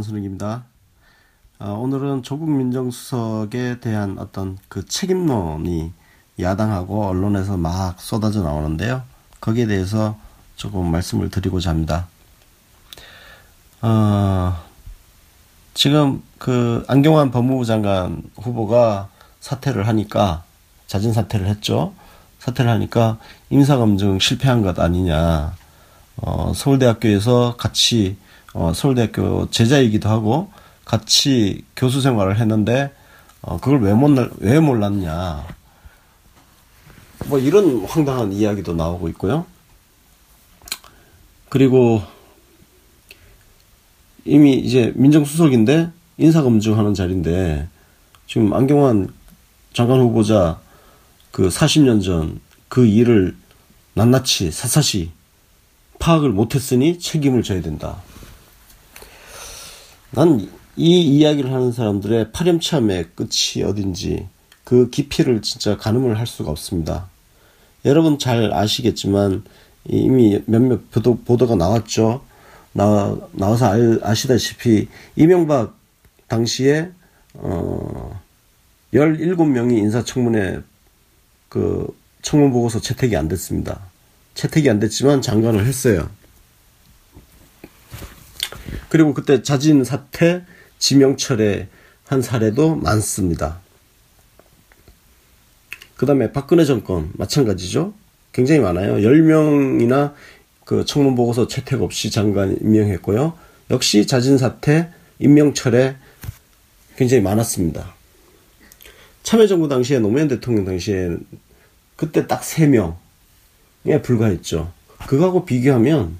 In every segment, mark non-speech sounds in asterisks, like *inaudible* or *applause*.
권순욱입니다. 어, 오늘은 조국 민정수석에 대한 어떤 그 책임론이 야당하고 언론에서 막 쏟아져 나오는데요. 거기에 대해서 조금 말씀을 드리고자 합니다. 어, 지금 그 안경환 법무부 장관 후보가 사퇴를 하니까 자진 사퇴를 했죠. 사퇴를 하니까 인사검증 실패한 것 아니냐. 어, 서울대학교에서 같이 어, 서울대학교 제자이기도 하고 같이 교수 생활을 했는데 어, 그걸 왜, 못, 왜 몰랐냐. 뭐 이런 황당한 이야기도 나오고 있고요. 그리고 이미 이제 민정수석인데 인사검증하는 자리인데 지금 안경환 장관 후보자 그 40년 전 그 일을 낱낱이 사사시 파악을 못했으니 책임을 져야 된다. 난 이 이야기를 하는 사람들의 파렴치함의 끝이 어딘지 그 깊이를 진짜 가늠을 할 수가 없습니다. 여러분 잘 아시겠지만 이미 몇몇 보도, 보도가 나왔죠. 나, 나와서 아, 시다시피 이명박 당시에 어 17명이 인사청문회 그 청문 보고서 채택이 안 됐습니다. 채택이 안 됐지만 장관을 했어요. 그리고 그때 자진 사퇴, 지명철회 한 사례도 많습니다. 그 다음에 박근혜 정권 마찬가지죠. 굉장히 많아요. 10명이나 그 청문 보고서 채택 없이 장관 임명했고요. 역시 자진 사퇴, 임명철회 굉장히 많았습니다. 참여정부 당시에 노무현 대통령 당시에 그때 딱 3명에 불과했죠. 그거하고 비교하면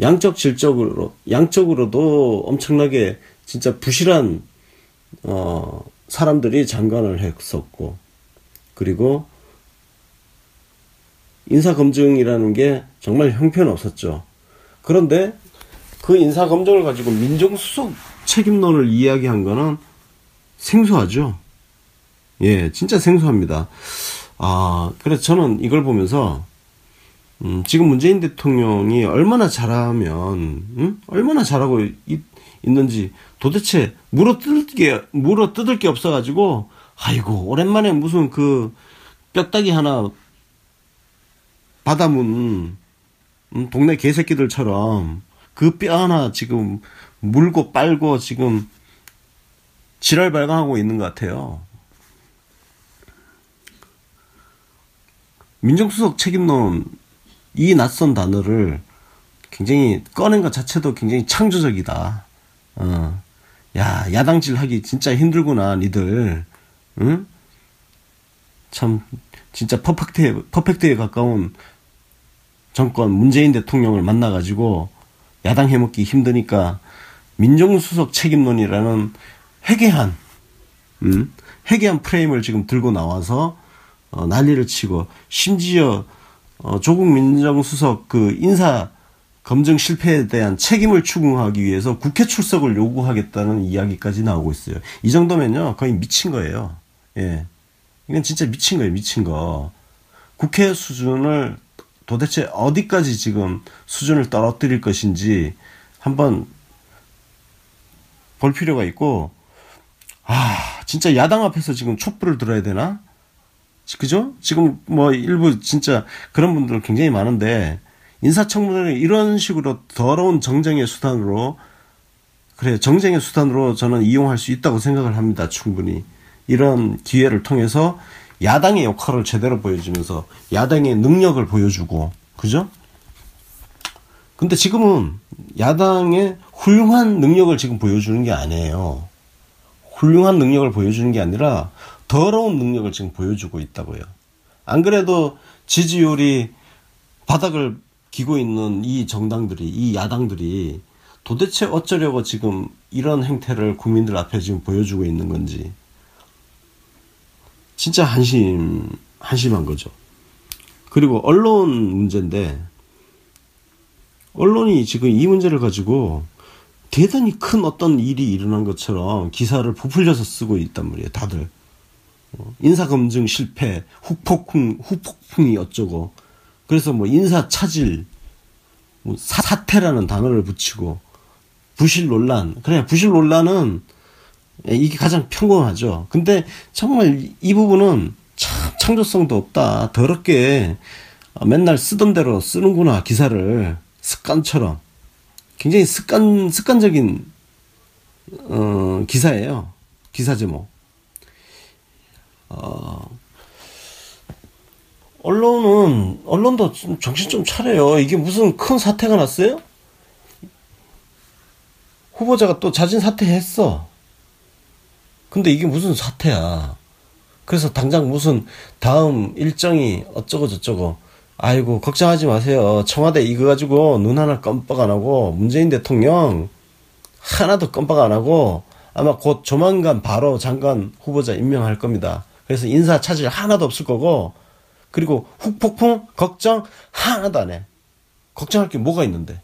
양적 질적으로 양적으로도 엄청나게 진짜 부실한 어 사람들이 장관을 했었고 그리고 인사 검증이라는 게 정말 형편없었죠. 그런데 그 인사 검증을 가지고 민정수석 책임론을 이야기한 거는 생소하죠. 예, 진짜 생소합니다. 아, 그래서 저는 이걸 보면서 음, 지금 문재인 대통령이 얼마나 잘하면, 음? 얼마나 잘하고 있, 있는지 도대체 물어 뜯을 게, 물어 뜯을 게 없어가지고, 아이고, 오랜만에 무슨 그 뼈다귀 하나 받아문, 음, 동네 개새끼들처럼 그 뼈 하나 지금 물고 빨고 지금 지랄 발광하고 있는 것 같아요. 민정수석 책임론 이 낯선 단어를 굉장히 꺼낸 것 자체도 굉장히 창조적이다. 어. 야, 야당질 하기 진짜 힘들구나, 니들. 응? 참, 진짜 퍼펙트에, 퍼펙트에 가까운 정권, 문재인 대통령을 만나가지고 야당 해먹기 힘드니까 민정수석 책임론이라는 회개한, 음? 회개한 프레임을 지금 들고 나와서 어, 난리를 치고 심지어 어, 조국 민정수석 그 인사 검증 실패에 대한 책임을 추궁하기 위해서 국회 출석을 요구하겠다는 이야기까지 나오고 있어요. 이 정도면요 거의 미친 거예요. 예, 이건 진짜 미친 거예요, 미친 거. 국회 수준을 도대체 어디까지 지금 수준을 떨어뜨릴 것인지 한번 볼 필요가 있고, 아, 진짜 야당 앞에서 지금 촛불을 들어야 되나? 그죠? 지금 뭐 일부 진짜 그런 분들 굉장히 많은데 인사청문회를 이런 식으로 더러운 정쟁의 수단으로 그래 정쟁의 수단으로 저는 이용할 수 있다고 생각을 합니다. 충분히 이런 기회를 통해서 야당의 역할을 제대로 보여주면서 야당의 능력을 보여주고 그죠? 근데 지금은 야당의 훌륭한 능력을 지금 보여주는 게 아니에요. 훌륭한 능력을 보여주는 게 아니라 더러운 능력을 지금 보여주고 있다고요. 안 그래도 지지율이 바닥을 기고 있는 이 정당들이, 이 야당들이 도대체 어쩌려고 지금 이런 행태를 국민들 앞에 지금 보여주고 있는 건지. 진짜 한심, 한심한 거죠. 그리고 언론 문제인데, 언론이 지금 이 문제를 가지고 대단히 큰 어떤 일이 일어난 것처럼 기사를 부풀려서 쓰고 있단 말이에요, 다들. 인사검증 실패, 후폭풍, 후폭풍이 어쩌고. 그래서 뭐 인사 차질, 뭐 사태라는 단어를 붙이고, 부실 논란. 그래, 부실 논란은 이게 가장 평범하죠. 근데 정말 이 부분은 참 창조성도 없다. 더럽게 맨날 쓰던 대로 쓰는구나, 기사를. 습관처럼. 굉장히 습관, 습관적인, 어, 기사예요. 기사 제목. 어, 언론은, 언론도 정신 좀 차려요. 이게 무슨 큰 사태가 났어요? 후보자가 또 자진 사퇴했어. 근데 이게 무슨 사태야. 그래서 당장 무슨 다음 일정이 어쩌고 저쩌고. 아이고, 걱정하지 마세요. 청와대 이거 가지고 눈 하나 껌뻑 안 하고, 문재인 대통령 하나도 껌뻑 안 하고, 아마 곧 조만간 바로 장관 후보자 임명할 겁니다. 그래서 인사 차질 하나도 없을 거고, 그리고 훅폭풍 걱정 하나도 안 해. 걱정할 게 뭐가 있는데.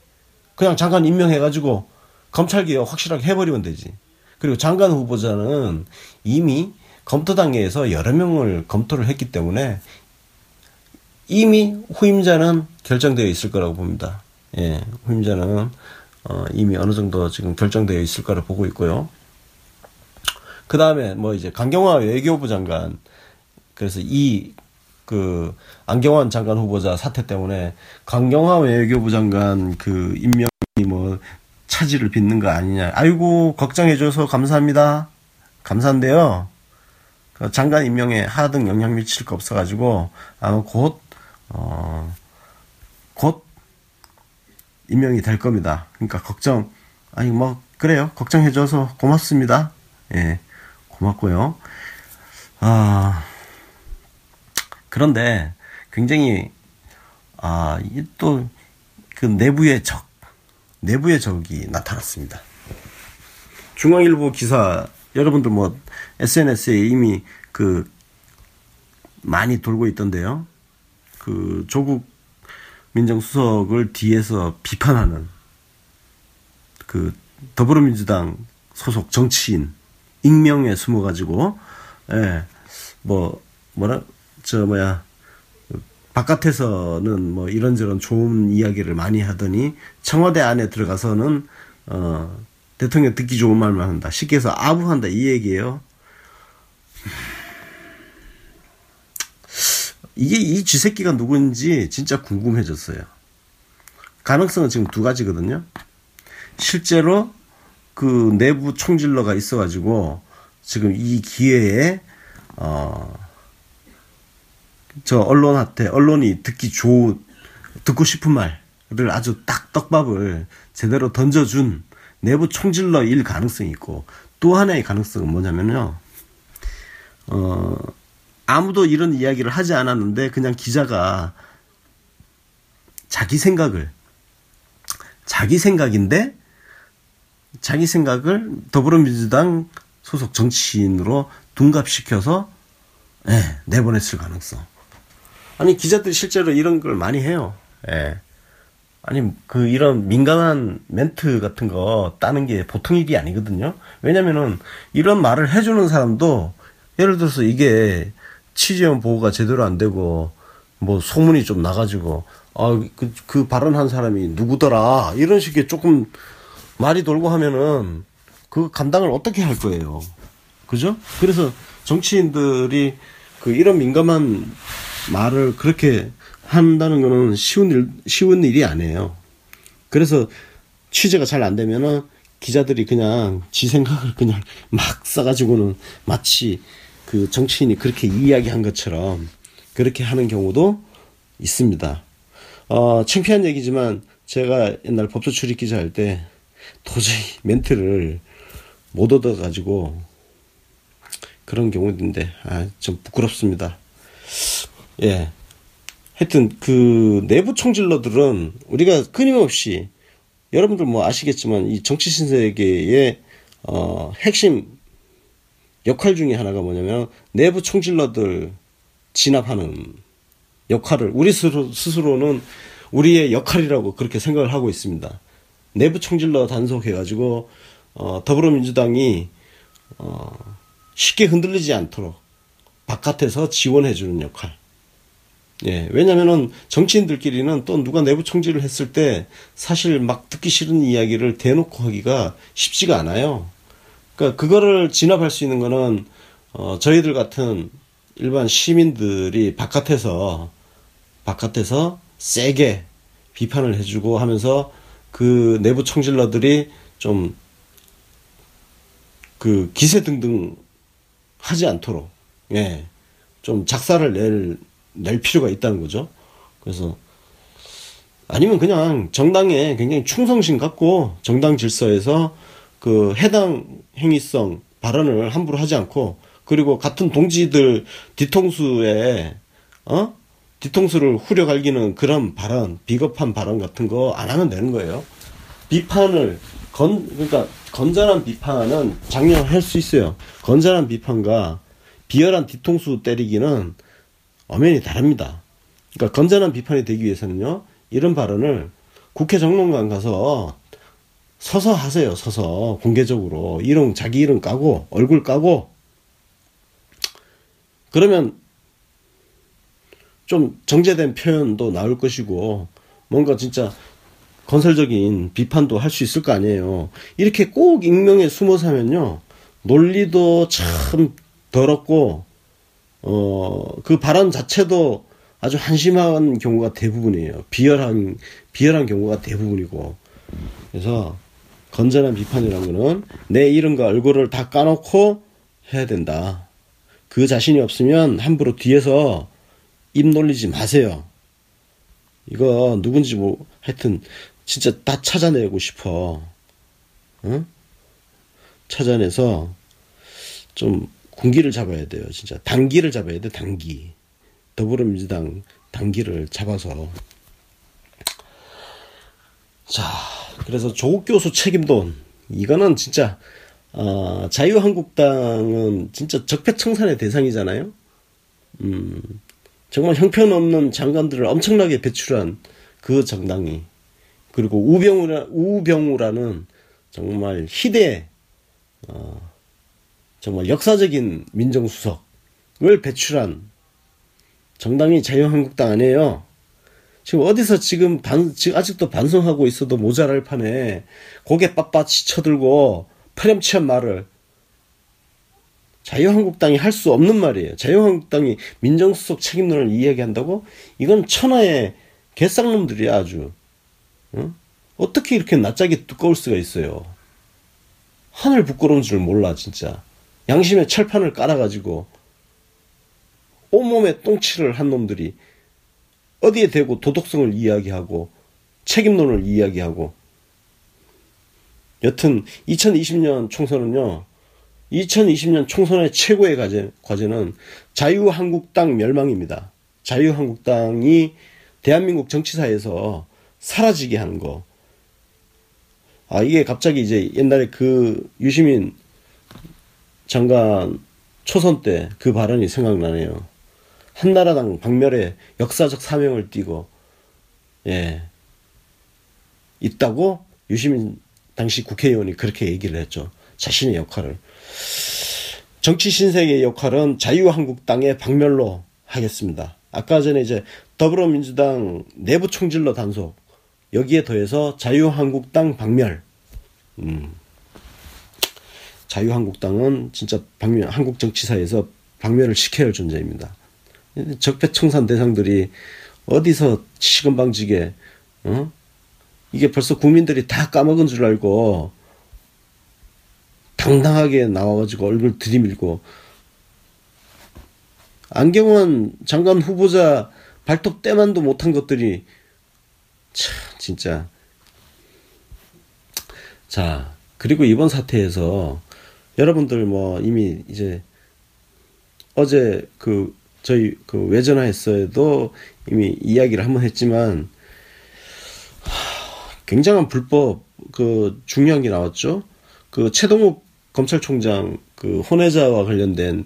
그냥 장관 임명해가지고 검찰 개혁 확실하게 해버리면 되지. 그리고 장관 후보자는 이미 검토 단계에서 여러 명을 검토를 했기 때문에 이미 후임자는 결정되어 있을 거라고 봅니다. 예, 후임자는 어, 이미 어느 정도 지금 결정되어 있을 거라 보고 있고요. 그 다음에 뭐 이제 강경화 외교부 장관 그래서 이 그 안경환 장관 후보자 사태 때문에 강경화 외교부 장관 그 임명이 뭐 차질을 빚는 거 아니냐. 아이고 걱정해줘서 감사합니다. 감사한데요. 그 장관 임명에 하등 영향 미칠 거 없어가지고 아마 곧 어, 곧 임명이 될 겁니다. 그러니까 걱정, 아니, 뭐, 그래요. 걱정해줘서 고맙습니다. 예, 고맙고요. 아, 그런데 굉장히, 아, 또, 그 내부의 적, 내부의 적이 나타났습니다. 중앙일보 기사, 여러분들 뭐, SNS에 이미 그, 많이 돌고 있던데요. 그 조국 민정수석을 뒤에서 비판하는 그 더불어민주당 소속 정치인 익명에 숨어가지고 예뭐 뭐라 저 뭐야 바깥에서는 뭐 이런저런 좋은 이야기를 많이 하더니 청와대 안에 들어가서는 어 대통령 듣기 좋은 말만 한다 쉽게 해서 아부한다 이 얘기예요. 이게 이 쥐새끼가 누구인지 진짜 궁금해졌어요. 가능성은 지금 두 가지거든요. 실제로 그 내부 총질러가 있어가지고 지금 이 기회에 어 저 언론한테 언론이 듣기 좋 듣고 싶은 말을 아주 딱 떡밥을 제대로 던져준 내부 총질러일 가능성이 있고 또 하나의 가능성은 뭐냐면요. 어 아무도 이런 이야기를 하지 않았는데 그냥 기자가 자기 생각을 자기 생각인데 자기 생각을 더불어민주당 소속 정치인으로 둔갑시켜서 예, 내보냈을 가능성. 아니 기자들이 실제로 이런 걸 많이 해요. 예. 아니 그 이런 민감한 멘트 같은 거 따는 게 보통 일이 아니거든요. 왜냐면은 이런 말을 해주는 사람도 예를 들어서 이게 취재원 보호가 제대로 안 되고 뭐 소문이 좀 나가지고 아그 그 발언한 사람이 누구더라 이런 식의 조금 말이 돌고 하면은 그 감당을 어떻게 할 거예요? 그죠? 그래서 정치인들이 그 이런 민감한 말을 그렇게 한다는 거는 쉬운 일 쉬운 일이 아니에요. 그래서 취재가 잘 안 되면은 기자들이 그냥 지 생각을 그냥 막 써가지고는 마치 그 정치인이 그렇게 이야기한 것처럼 그렇게 하는 경우도 있습니다. 어, 창피한 얘기지만 제가 옛날 법조 출입 기자 할 때 도저히 멘트를 못 얻어가지고 그런 경우인데, 아, 좀 부끄럽습니다. 예. 하여튼 그 내부 총질러들은 우리가 끊임없이 여러분들 뭐 아시겠지만 이 정치 신세계의 어, 핵심 역할 중에 하나가 뭐냐면 내부 총질러들 진압하는 역할을 우리 스스로, 스스로는 우리의 역할이라고 그렇게 생각을 하고 있습니다. 내부 총질러 단속해가지고 어, 더불어민주당이 어, 쉽게 흔들리지 않도록 바깥에서 지원해주는 역할. 예, 왜냐면은 정치인들끼리는 또 누가 내부 총질을 했을 때 사실 막 듣기 싫은 이야기를 대놓고 하기가 쉽지가 않아요. 그러니까 그거를 진압할 수 있는 거는 어 저희들 같은 일반 시민들이 바깥에서 바깥에서 세게 비판을 해주고 하면서 그 내부 총질러들이 좀 그 기세 등등 하지 않도록 예. 좀 작사를 낼, 낼 필요가 있다는 거죠. 그래서 아니면 그냥 정당에 굉장히 충성심 갖고 정당 질서에서 그 해당 행위성 발언을 함부로 하지 않고 그리고 같은 동지들 뒤통수에 어 뒤통수를 후려 갈기는 그런 발언, 비겁한 발언 같은 거 안 하면 되는 거예요. 비판을 건 그러니까 건전한 비판은 장려할 수 있어요. 건전한 비판과 비열한 뒤통수 때리기는 엄연히 다릅니다. 그러니까 건전한 비판이 되기 위해서는요. 이런 발언을 국회 정론관 가서 서서 하세요. 서서 공개적으로 이름 자기 이름 까고 얼굴 까고 그러면 좀 정제된 표현도 나올 것이고 뭔가 진짜 건설적인 비판도 할 수 있을 거 아니에요. 이렇게 꼭 익명에 숨어서 하면요. 논리도 참 더럽고 어 그 발언 자체도 아주 한심한 경우가 대부분이에요. 비열한 비열한 경우가 대부분이고 그래서 건전한 비판이라는 거는 내 이름과 얼굴을 다 까놓고 해야 된다. 그 자신이 없으면 함부로 뒤에서 입 놀리지 마세요. 이거 누군지 뭐 하여튼 진짜 다 찾아내고 싶어. 응? 찾아내서 좀 군기를 잡아야 돼요. 진짜 단기를 잡아야 돼. 단기. 더불어민주당 단기를 잡아서 자 그래서 조국 교수 책임론 이거는 진짜 어, 자유한국당은 진짜 적폐청산의 대상이잖아요. 음, 정말 형편없는 장관들을 엄청나게 배출한 그 정당이 그리고 우병우라, 우병우라는 정말 희대 어, 정말 역사적인 민정수석을 배출한 정당이 자유한국당 아니에요. 지금 어디서 지금 반, 지금 아직도 반성하고 있어도 모자랄 판에 고개 빳빳이 쳐들고 파렴치한 말을 자유한국당이 할 수 없는 말이에요. 자유한국당이 민정수석 책임론을 이야기한다고? 이건 천하의 개쌍놈들이야 아주. 어? 어떻게 이렇게 낯짝이 두꺼울 수가 있어요. 하늘 부끄러운 줄 몰라 진짜. 양심의 철판을 깔아가지고 온몸에 똥칠을 한 놈들이 어디에 대고 도덕성을 이야기하고 책임론을 이야기하고 여튼 2020년 총선은요. 2020년 총선의 최고의 과제, 과제는 자유한국당 멸망입니다. 자유한국당이 대한민국 정치사에서 사라지게 하는 거. 아, 이게 갑자기 이제 옛날에 그 유시민 장관 초선 때 그 발언이 생각나네요. 한나라당 박멸의 역사적 사명을 띠고, 예, 있다고 유시민 당시 국회의원이 그렇게 얘기를 했죠. 자신의 역할을. 정치 신세의 역할은 자유한국당의 박멸로 하겠습니다. 아까 전에 이제 더불어민주당 내부 총질러 단속 여기에 더해서 자유한국당 박멸. 음. 자유한국당은 진짜 박멸, 한국 정치사에서 박멸을 시켜야 할 존재입니다. 적폐청산 대상들이 어디서 시건방지게, 어? 이게 벌써 국민들이 다 까먹은 줄 알고 당당하게 나와가지고 얼굴 들이밀고 안경원 장관 후보자 발톱 때만도 못한 것들이 참 진짜 자 그리고 이번 사태에서 여러분들 뭐 이미 이제 어제 그 저희 그 외전화했어도 이미 이야기를 한번 했지만 굉장한 불법 그 중요한 게 나왔죠. 그 최동욱 검찰총장 그 혼외자와 관련된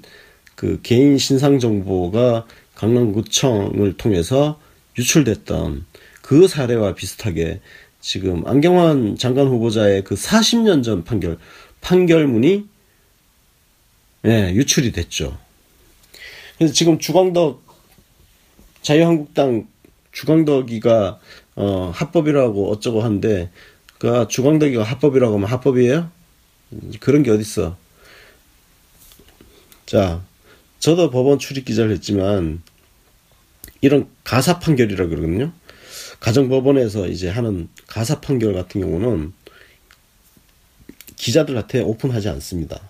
그 개인 신상 정보가 강남구청을 통해서 유출됐던 그 사례와 비슷하게 지금 안경환 장관 후보자의 그 40년 전 판결 판결문이 예, 유출이 됐죠. 그래서 지금 주광덕 자유한국당 주광덕이가 어, 합법이라고 어쩌고 하는데 그 주광덕이가 합법이라고 하면 합법이에요? 그런 게 어딨어. 자, 저도 법원 출입 기자를 했지만 이런 가사 판결이라 그러거든요. 가정법원에서 이제 하는 가사 판결 같은 경우는 기자들한테 오픈하지 않습니다.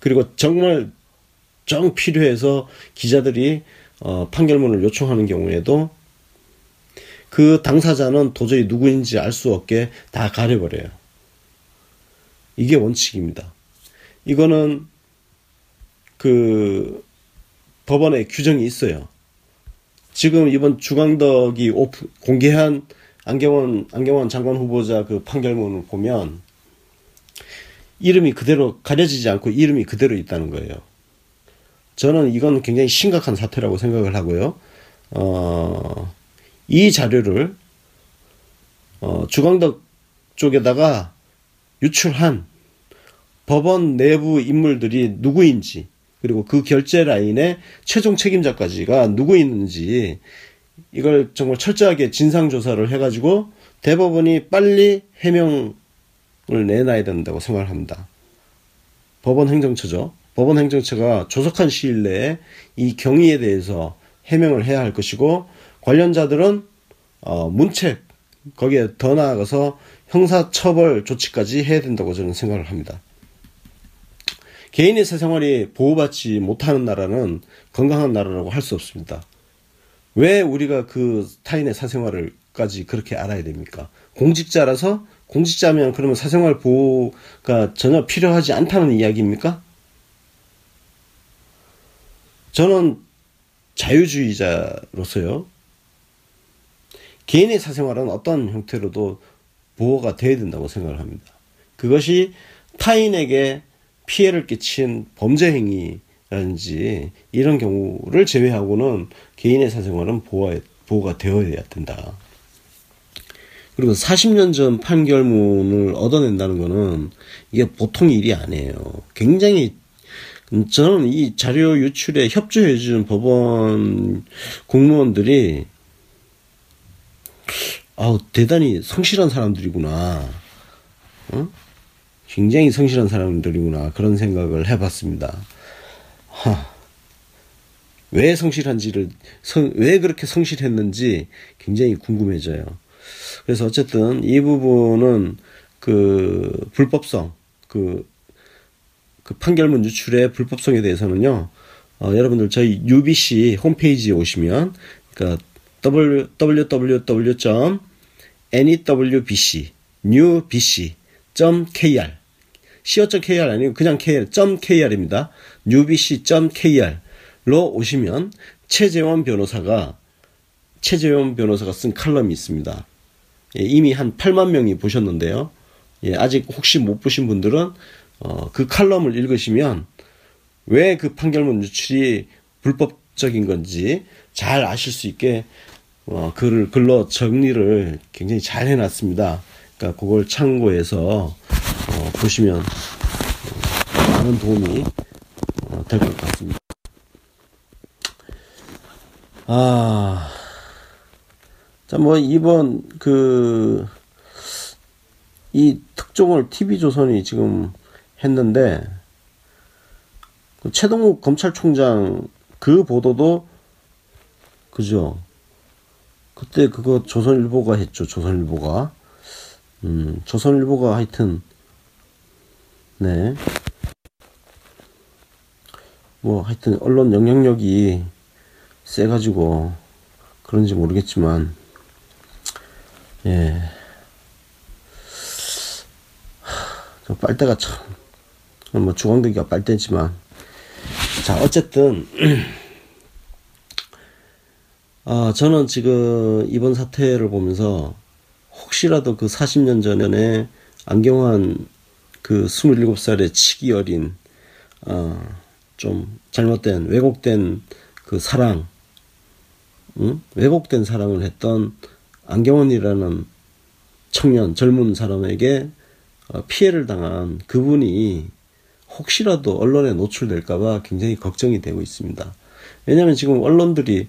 그리고 정말 정 필요해서 기자들이 어, 판결문을 요청하는 경우에도 그 당사자는 도저히 누구인지 알 수 없게 다 가려버려요. 이게 원칙입니다. 이거는 그 법원에 규정이 있어요. 지금 이번 주광덕이 오프, 공개한 안경원 안경원 장관 후보자 그 판결문을 보면 이름이 그대로 가려지지 않고 이름이 그대로 있다는 거예요. 저는 이건 굉장히 심각한 사태라고 생각을 하고요. 어, 이 자료를 어, 주광덕 쪽에다가 유출한 법원 내부 인물들이 누구인지 그리고 그 결제 라인의 최종 책임자까지가 누구 있는지 이걸 정말 철저하게 진상 조사를 해가지고 대법원이 빨리 해명을 내놔야 된다고 생각을 합니다. 법원 행정처죠. 법원 행정처가 조속한 시일 내에 이 경위에 대해서 해명을 해야 할 것이고 관련자들은 어, 문책 거기에 더 나아가서 형사처벌 조치까지 해야 된다고 저는 생각을 합니다. 개인의 사생활이 보호받지 못하는 나라는 건강한 나라라고 할 수 없습니다. 왜 우리가 그 타인의 사생활을까지 그렇게 알아야 됩니까? 공직자라서 공직자면 그러면 사생활 보호가 전혀 필요하지 않다는 이야기입니까? 저는 자유주의자로서요. 개인의 사생활은 어떤 형태로도 보호가 돼야 된다고 생각을 합니다. 그것이 타인에게 피해를 끼친 범죄 행위라든지 이런 경우를 제외하고는 개인의 사생활은 보호가, 보호가 되어야 된다. 그리고 40년 전 판결문을 얻어낸다는 거는 이게 보통 일이 아니에요. 굉장히 저는 이 자료 유출에 협조해주는 법원 공무원들이 아우 대단히 성실한 사람들이구나. 어? 굉장히 성실한 사람들이구나 그런 생각을 해봤습니다. 하, 왜 성실한지를 성, 왜 그렇게 성실했는지 굉장히 궁금해져요. 그래서 어쨌든 이 부분은 그 불법성 그, 그 판결문 유출의 불법성에 대해서는요. 어, 여러분들 저희 UBC 홈페이지에 오시면 그러니까 www.newbc newbc.kr co.kr 아니고 그냥 kr, .kr입니다. newbc.kr로 오시면 최재원 변호사가 최재원 변호사가 쓴 칼럼이 있습니다. 예, 이미 한 8만 명이 보셨는데요. 예, 아직 혹시 못 보신 분들은 어, 그 칼럼을 읽으시면 왜 그 판결문 유출이 불법적인 건지 잘 아실 수 있게 어, 글을 글로 정리를 굉장히 잘 해놨습니다. 그러니까 그걸 참고해서 어, 보시면 어, 많은 도움이 어, 될것 같습니다. 아, 자, 뭐, 이번, 그, 이 특종을 TV조선이 지금 했는데, 그 최동욱 검찰총장 그 보도도, 그죠. 그때 그거 조선일보가 했죠, 조선일보가. 음, 조선일보가 하여튼, 네. 뭐, 하여튼, 언론 영향력이 세가지고, 그런지 모르겠지만, 예. 하, 빨대가 참, 뭐, 중앙대기가 빨대지만, 자, 어쨌든, *clears throat* 아, 저는 지금 이번 사태를 보면서 혹시라도 그 40년 전에 안경환 그 27살의 치기 어린, 어, 좀 잘못된, 왜곡된 그 사랑, 응? 왜곡된 사랑을 했던 안경원이라는 청년, 젊은 사람에게 어, 피해를 당한 그분이 혹시라도 언론에 노출될까봐 굉장히 걱정이 되고 있습니다. 왜냐하면 지금 언론들이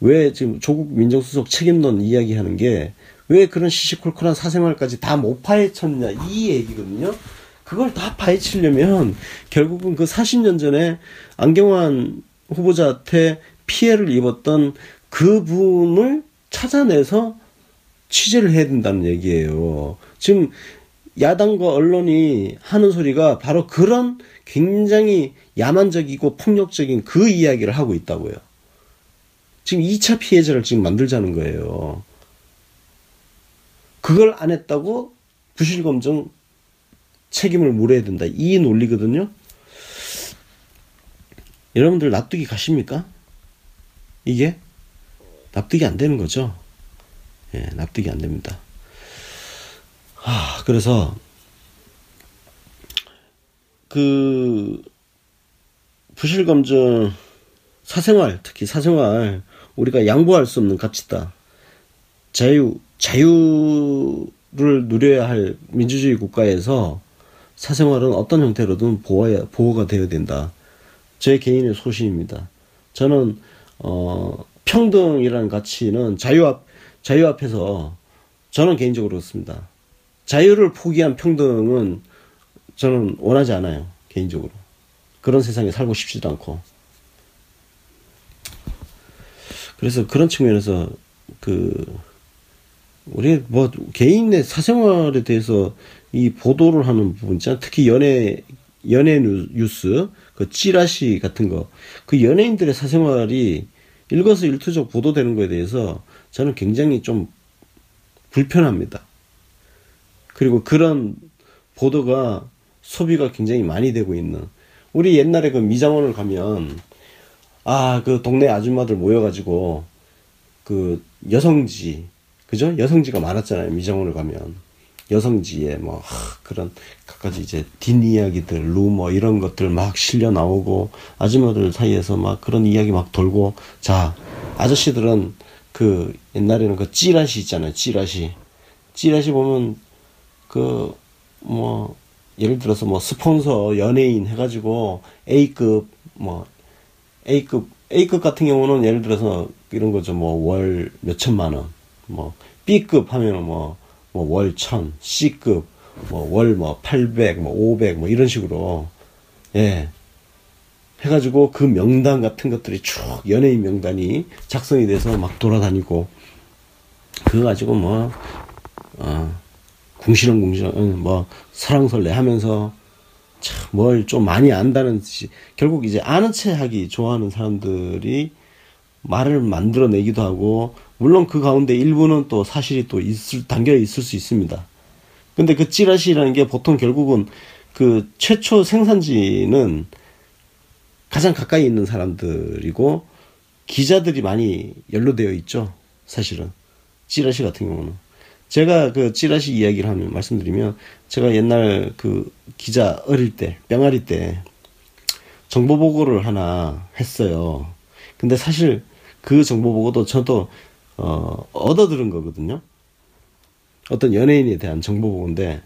왜 지금 조국 민정수석 책임론 이야기하는 게 왜 그런 시시콜콜한 사생활까지 다 못 파헤쳤냐 이 얘기거든요. 그걸 다 파헤치려면 결국은 그 40년 전에 안경환 후보자한테 피해를 입었던 그분을 찾아내서 취재를 해야 된다는 얘기예요. 지금 야당과 언론이 하는 소리가 바로 그런 굉장히 야만적이고 폭력적인 그 이야기를 하고 있다고요. 지금 2차 피해자를 지금 만들자는 거예요. 그걸 안 했다고 부실검증 책임을 물어야 된다. 이 논리거든요. 여러분들 납득이 가십니까? 이게 납득이 안 되는 거죠. 예, 납득이 안 됩니다. 아, 그래서 그 부실 검증 사생활 특히 사생활 우리가 양보할 수 없는 가치다. 자유 자유를 누려야 할 민주주의 국가에서 사생활은 어떤 형태로든 보호야, 보호가 되어야 된다. 제 개인의 소신입니다. 저는 어, 평등이라는 가치는 자유 앞 자유 앞에서 저는 개인적으로 그렇습니다. 자유를 포기한 평등은 저는 원하지 않아요. 개인적으로. 그런 세상에 살고 싶지도 않고. 그래서 그런 측면에서 그 우리 뭐 개인의 사생활에 대해서 이 보도를 하는 부분 있잖아. 특히 연예 연예 뉴스 그 찌라시 같은 거 그 연예인들의 사생활이 일거수 일투족 보도되는 거에 대해서 저는 굉장히 좀 불편합니다. 그리고 그런 보도가 소비가 굉장히 많이 되고 있는 우리 옛날에 그 미장원을 가면 아 그 동네 아줌마들 모여가지고 그 여성지 그죠? 여성지가 많았잖아요 미장원을 가면. 여성지에 뭐 하, 그런 갖가지 이제 뒷이야기들 루머 이런 것들 막 실려 나오고 아줌마들 사이에서 막 그런 이야기 막 돌고. 자 아저씨들은 그 옛날에는 그 찌라시 있잖아요 찌라시. 찌라시 보면 그 뭐 예를 들어서 뭐 스폰서 연예인 해가지고 A급 뭐 A급 A급 같은 경우는 예를 들어서 이런 거죠. 뭐 월 몇천만 원 뭐 B급 하면은 뭐 뭐월 천, C급 뭐 월뭐 800, 뭐 500, 뭐 이런 식으로 예. 해가지고 그 명단 같은 것들이 쭉 연예인 명단이 작성이 돼서 막 돌아다니고 그거 가지고 뭐 어, 궁시렁궁시렁 뭐 설랑설레 하면서 참 뭘 좀 많이 안다는 듯이 결국 이제 아는 체 하기 좋아하는 사람들이 말을 만들어내기도 하고 물론 그 가운데 일부는 또 사실이 또 있을 담겨 있을 수 있습니다. 근데 그 찌라시라는 게 보통 결국은 그 최초 생산지는 가장 가까이 있는 사람들이고 기자들이 많이 연루되어 있죠. 사실은 찌라시 같은 경우는 제가 그 찌라시 이야기를 하면 말씀드리면 제가 옛날 그 기자 어릴 때 병아리 때 정보 보고를 하나 했어요. 근데 사실 그 정보 보고도 저도 어, 얻어 들은 거거든요. 어떤 연예인에 대한 정보 보고인데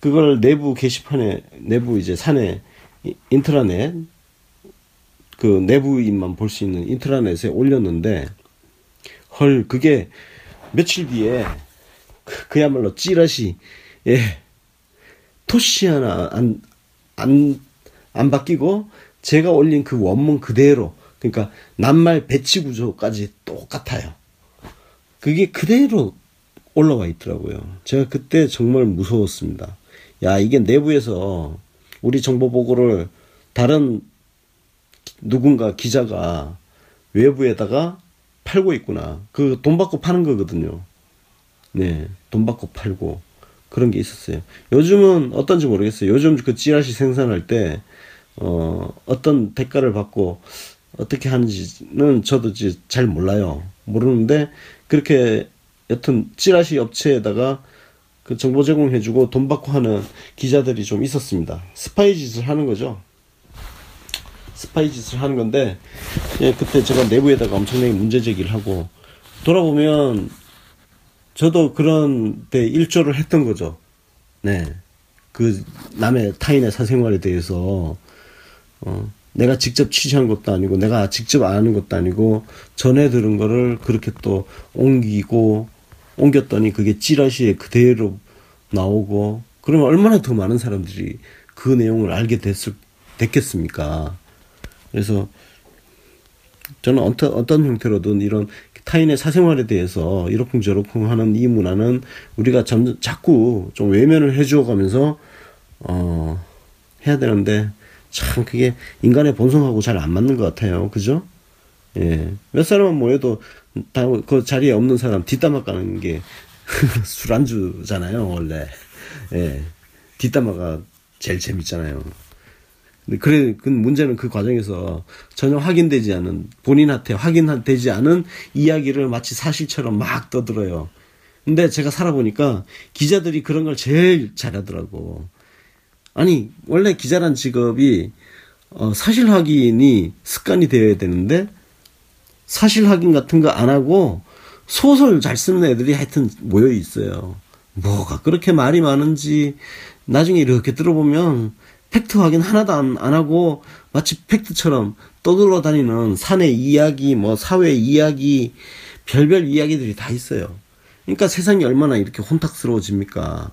그걸 내부 게시판에 내부 이제 사내 인트라넷 그 내부인만 볼 수 있는 인트라넷에 올렸는데 헐 그게 며칠 뒤에 그, 그야말로 찌라시 예 토시 하나 안 안 안 바뀌고 제가 올린 그 원문 그대로 그러니까 낱말 배치 구조까지 똑같아요. 그게 그대로 올라와 있더라고요. 제가 그때 정말 무서웠습니다. 야, 이게 내부에서 우리 정보 보고를 다른 누군가 기자가 외부에다가 팔고 있구나. 그 돈 받고 파는 거거든요. 네, 돈 받고 팔고 그런 게 있었어요. 요즘은 어떤지 모르겠어요. 요즘 그 찌라시 생산할 때 어, 어떤 대가를 받고 어떻게 하는지는 저도 잘 몰라요. 모르는데 그렇게 여튼 찌라시 업체에다가 그 정보 제공해주고 돈 받고 하는 기자들이 좀 있었습니다. 스파이 짓을 하는 거죠. 스파이 짓을 하는 건데 예, 그때 제가 내부에다가 엄청나게 문제 제기를 하고 돌아보면 저도 그런 때 일조를 했던 거죠. 네. 그 남의 타인의 사생활에 대해서 어, 내가 직접 취재한 것도 아니고 내가 직접 아는 것도 아니고 전해 들은 거를 그렇게 또 옮기고 옮겼더니 그게 찌라시에 그대로 나오고 그러면 얼마나 더 많은 사람들이 그 내용을 알게 됐을 됐겠습니까? 그래서 저는 어떤 어떤 형태로든 이런 타인의 사생활에 대해서 이러쿵 저러쿵 하는 이 문화는 우리가 점 자꾸 좀 외면을 해주어 가면서 어 해야 되는데 참 그게 인간의 본성하고 잘 안 맞는 것 같아요. 그죠? 예. 몇 사람은 모여도 다 그 자리에 없는 사람 뒷담화 까는 게 *laughs* 술안주잖아요, 원래. 예. 뒷담화가 제일 재밌잖아요. 근데 그래, 그 문제는 그 과정에서 전혀 확인되지 않은, 본인한테 확인되지 않은 이야기를 마치 사실처럼 막 떠들어요. 근데 제가 살아보니까 기자들이 그런 걸 제일 잘하더라고. 아니, 원래 기자란 직업이, 어, 사실 확인이 습관이 되어야 되는데, 사실 확인 같은 거 안 하고, 소설 잘 쓰는 애들이 하여튼 모여 있어요. 뭐가 그렇게 말이 많은지, 나중에 이렇게 들어보면, 팩트 확인 하나도 안, 안 하고 마치 팩트처럼 떠들어 다니는 사내 이야기, 뭐 사회 이야기, 별별 이야기들이 다 있어요. 그러니까 세상이 얼마나 이렇게 혼탁스러워집니까?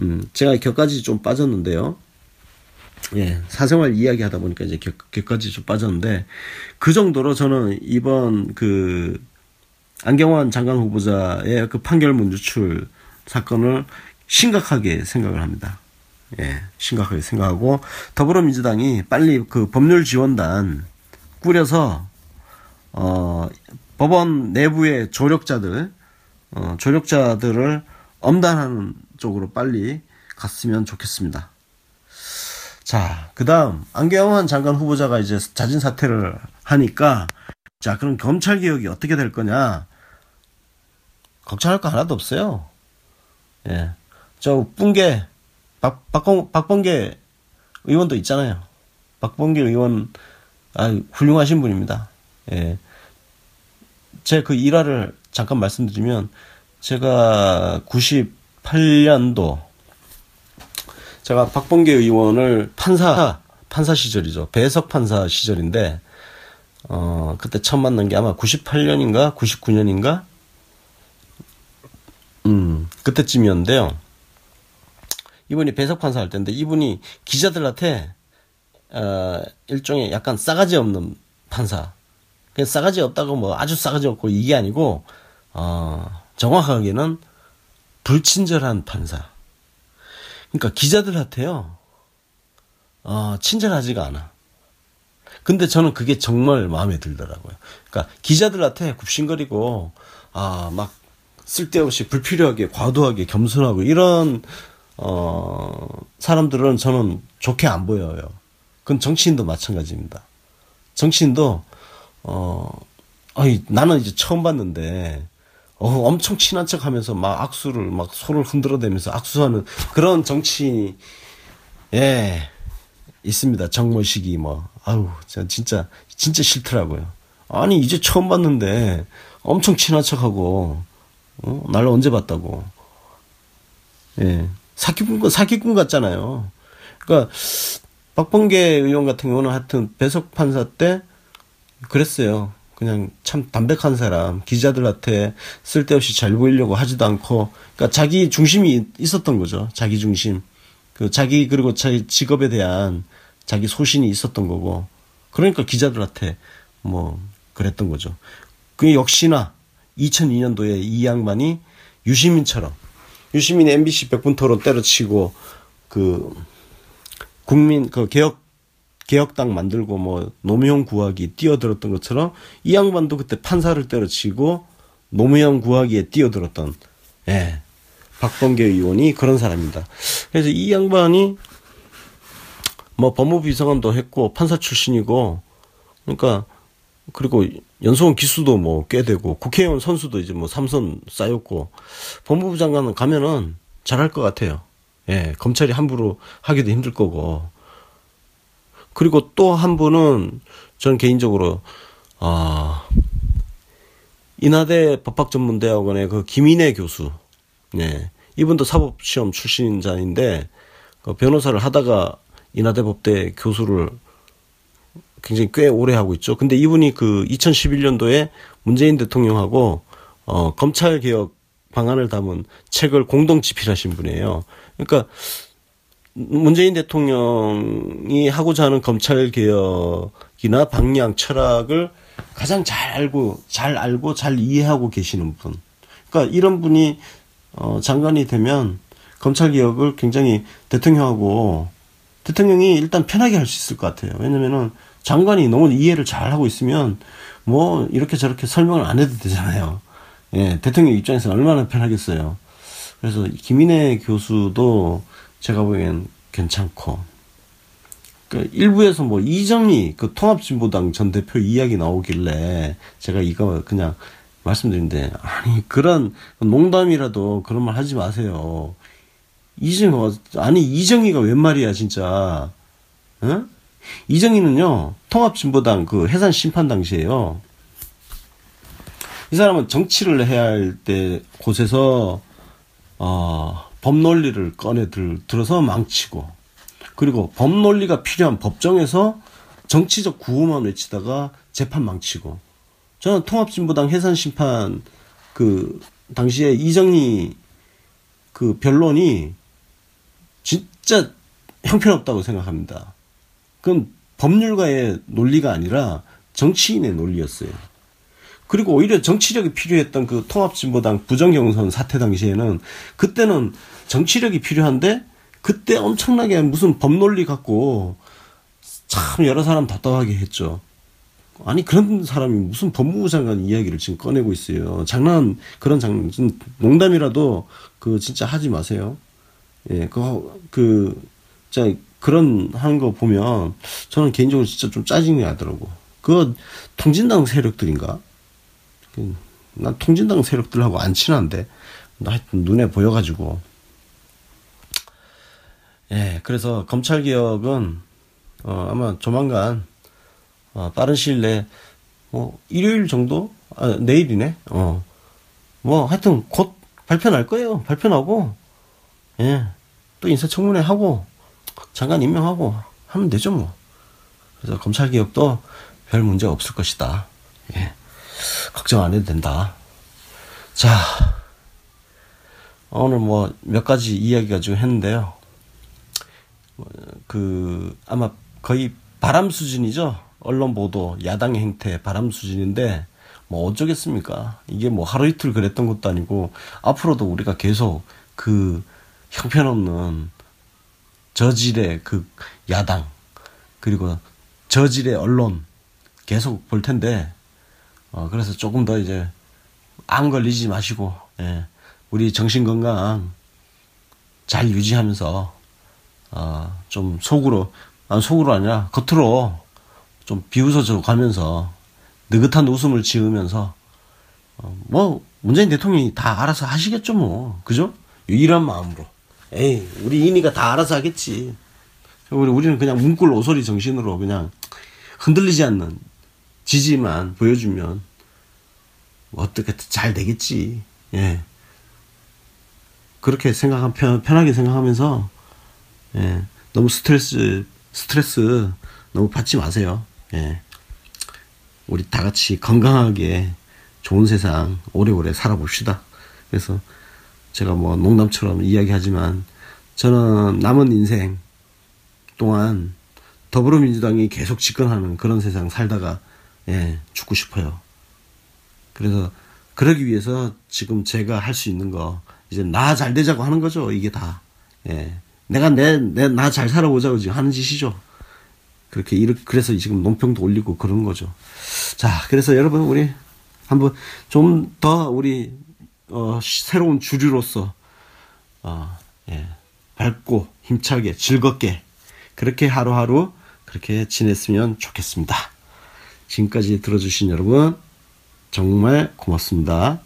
음, 제가 격까지 좀 빠졌는데요. 예, 사생활 이야기 하다 보니까 이제 격, 격까지 좀 빠졌는데, 그 정도로 저는 이번 그, 안경환 장관 후보자의 그 판결문 유출 사건을 심각하게 생각을 합니다. 예, 심각하게 생각하고 더불어민주당이 빨리 그 법률 지원단 꾸려서 어 법원 내부의 조력자들 어 조력자들을 엄단하는 쪽으로 빨리 갔으면 좋겠습니다. 자, 그다음 안경환 장관 후보자가 이제 자진 사퇴를 하니까 자, 그럼 검찰 개혁이 어떻게 될 거냐? 걱정할 거 하나도 없어요. 예. 저 뿡게 박, 박봉, 박범계 의원도 있잖아요. 박범계 의원, 아, 훌륭하신 분입니다. 예. 제 그 일화를 잠깐 말씀드리면, 제가 98년도, 제가 박범계 의원을 판사, 판사 시절이죠. 배석 판사 시절인데, 어, 그때 처음 만난 게 아마 98년인가? 99년인가? 음, 그때쯤이었는데요. 이분이 배석 판사 할 때인데 이분이 기자들한테 어, 일종의 약간 싸가지 없는 판사. 그 싸가지 없다고 뭐 아주 싸가지 없고 이게 아니고 어, 정확하게는 불친절한 판사. 그러니까 기자들한테요. 어, 친절하지가 않아. 근데 저는 그게 정말 마음에 들더라고요. 그러니까 기자들한테 굽신거리고 아, 막 쓸데없이 불필요하게 과도하게 겸손하고 이런 어, 사람들은 저는 좋게 안 보여요. 그건 정치인도 마찬가지입니다. 정치인도, 어, 아니, 나는 이제 처음 봤는데, 어, 엄청 친한 척 하면서 막 악수를, 막 손을 흔들어 대면서 악수하는 그런 정치인이, 예, 있습니다. 정모식이 뭐, 아우, 진짜, 진짜 싫더라고요. 아니, 이제 처음 봤는데, 엄청 친한 척 하고, 어? 날 언제 봤다고. 예. 사기꾼, 사기꾼 같잖아요. 그러니까, 박범계 의원 같은 경우는 하여튼 배석 판사 때 그랬어요. 그냥 참 담백한 사람, 기자들한테 쓸데없이 잘 보이려고 하지도 않고, 그러니까 자기 중심이 있었던 거죠. 자기 중심. 그 자기 그리고 자기 직업에 대한 자기 소신이 있었던 거고, 그러니까 기자들한테 뭐 그랬던 거죠. 그 역시나 2002년도에 이 양반이 유시민처럼 유시민 MBC 백분 토론 때려치고 그 국민 그 개혁 개혁당 만들고 뭐 노무현 구하기 뛰어들었던 것처럼 이 양반도 그때 판사를 때려치고 노무현 구하기에 뛰어들었던 예. 박범계 의원이 그런 사람입니다. 그래서 이 양반이 뭐 법무부 비서관도 했고 판사 출신이고 그러니까 그리고 연수원 기수도 뭐 꽤 되고 국회의원 선수도 이제 뭐 삼선 쌓였고 법무부 장관은 가면은 잘할 것 같아요. 예, 검찰이 함부로 하기도 힘들 거고. 그리고 또 한 분은 저는 개인적으로 아 인하대 법학전문대학원의 그 김인혜 교수, 예, 이분도 사법시험 출신자인데 그 변호사를 하다가 인하대 법대 교수를 굉장히 꽤 오래 하고 있죠. 근데 이분이 그 2011년도에 문재인 대통령하고 어, 검찰 개혁 방안을 담은 책을 공동 집필하신 분이에요. 그러니까 문재인 대통령이 하고자 하는 검찰 개혁이나 방향 철학을 가장 잘 알고 잘 알고 잘 이해하고 계시는 분. 그러니까 이런 분이 어 장관이 되면 검찰 개혁을 굉장히 대통령하고 대통령이 일단 편하게 할 수 있을 것 같아요. 왜냐면은 장관이 너무 이해를 잘 하고 있으면 뭐 이렇게 저렇게 설명을 안 해도 되잖아요. 예, 대통령 입장에서 얼마나 편하겠어요. 그래서 김인혜 교수도 제가 보기엔 괜찮고 그 일부에서 뭐 이정희 그 통합진보당 전 대표 이야기 나오길래 제가 이거 그냥 말씀드린데 아니 그런 농담이라도 그런 말 하지 마세요. 이정희 아니 이정희가 웬 말이야 진짜. 응? 이정희는요 통합진보당 그 해산 심판 당시에요. 이 사람은 정치를 해야 할 때 곳에서 어, 법 논리를 꺼내 들, 들어서 망치고 그리고 법 논리가 필요한 법정에서 정치적 구호만 외치다가 재판 망치고 저는 통합진보당 해산 심판 그 당시에 이정희 그 변론이 진짜 형편없다고 생각합니다. 그건 법률가의 논리가 아니라 정치인의 논리였어요. 그리고 오히려 정치력이 필요했던 그 통합진보당 부정경선 사태 당시에는 그때는 정치력이 필요한데 그때 엄청나게 무슨 법논리 갖고 참 여러 사람 답답하게 했죠. 아니 그런 사람이 무슨 법무부 장관 이야기를 지금 꺼내고 있어요. 장난 그런 장난 농담이라도 그 진짜 하지 마세요. 예, 그, 그, 자, 그런 하는 거 보면 저는 개인적으로 진짜 좀 짜증이 나더라고. 그 통진당 세력들인가? 그, 난 통진당 세력들하고 안 친한데. 하여튼 눈에 보여가지고. 예 그래서 검찰 개혁은 어, 아마 조만간 어, 빠른 시일 내에 뭐 일요일 정도? 아, 내일이네? 어 뭐 하여튼 곧 발표 날 거예요. 발표 나고. 예 또 인사청문회 하고 장관 임명하고 하면 되죠 뭐 그래서 검찰 개혁도 별 문제 없을 것이다 예. 걱정 안 해도 된다. 자, 오늘 뭐 몇 가지 이야기 가지고 했는데요. 그 아마 거의 바람 수준이죠. 언론 보도, 야당의 행태 바람 수준인데 뭐 어쩌겠습니까? 이게 뭐 하루 이틀 그랬던 것도 아니고 앞으로도 우리가 계속 그 형편없는 저질의 그 야당 그리고 저질의 언론 계속 볼 텐데 어, 그래서 조금 더 이제 안 걸리지 마시고, 예, 우리 정신 건강 잘 유지하면서, 어, 좀 속으로, 아, 속으로 아니라 겉으로 좀 비웃어져 가면서 느긋한 웃음을 지으면서, 어, 뭐, 문재인 대통령이 다 알아서 하시겠죠, 뭐. 그죠? 이런 마음으로. 에이, 우리 인이가 다 알아서 하겠지. 우리, 우리는 그냥 문골 오소리 정신으로 그냥 흔들리지 않는 지지만 보여주면 어떻게 잘 되겠지. 예. 그렇게 생각하 편, 편하게 생각하면서 예. 너무 스트레스 스트레스 너무 받지 마세요. 예. 우리 다 같이 건강하게 좋은 세상 오래오래 살아봅시다. 그래서 제가 뭐 농담처럼 이야기하지만 저는 남은 인생 동안 더불어민주당이 계속 집권하는 그런 세상 살다가 예, 죽고 싶어요. 그래서 그러기 위해서 지금 제가 할 수 있는 거 이제 나 잘 되자고 하는 거죠. 이게 다. 예. 내가 내 내 나 잘 살아보자고 지금 하는 짓이죠. 그렇게 이렇게 그래서 지금 논평도 올리고 그런 거죠. 자, 그래서 여러분 우리 한번 좀 더 우리 어 새로운 주류로서 어 예. 밝고 힘차게 즐겁게 그렇게 하루하루 그렇게 지냈으면 좋겠습니다. 지금까지 들어주신 여러분 정말 고맙습니다.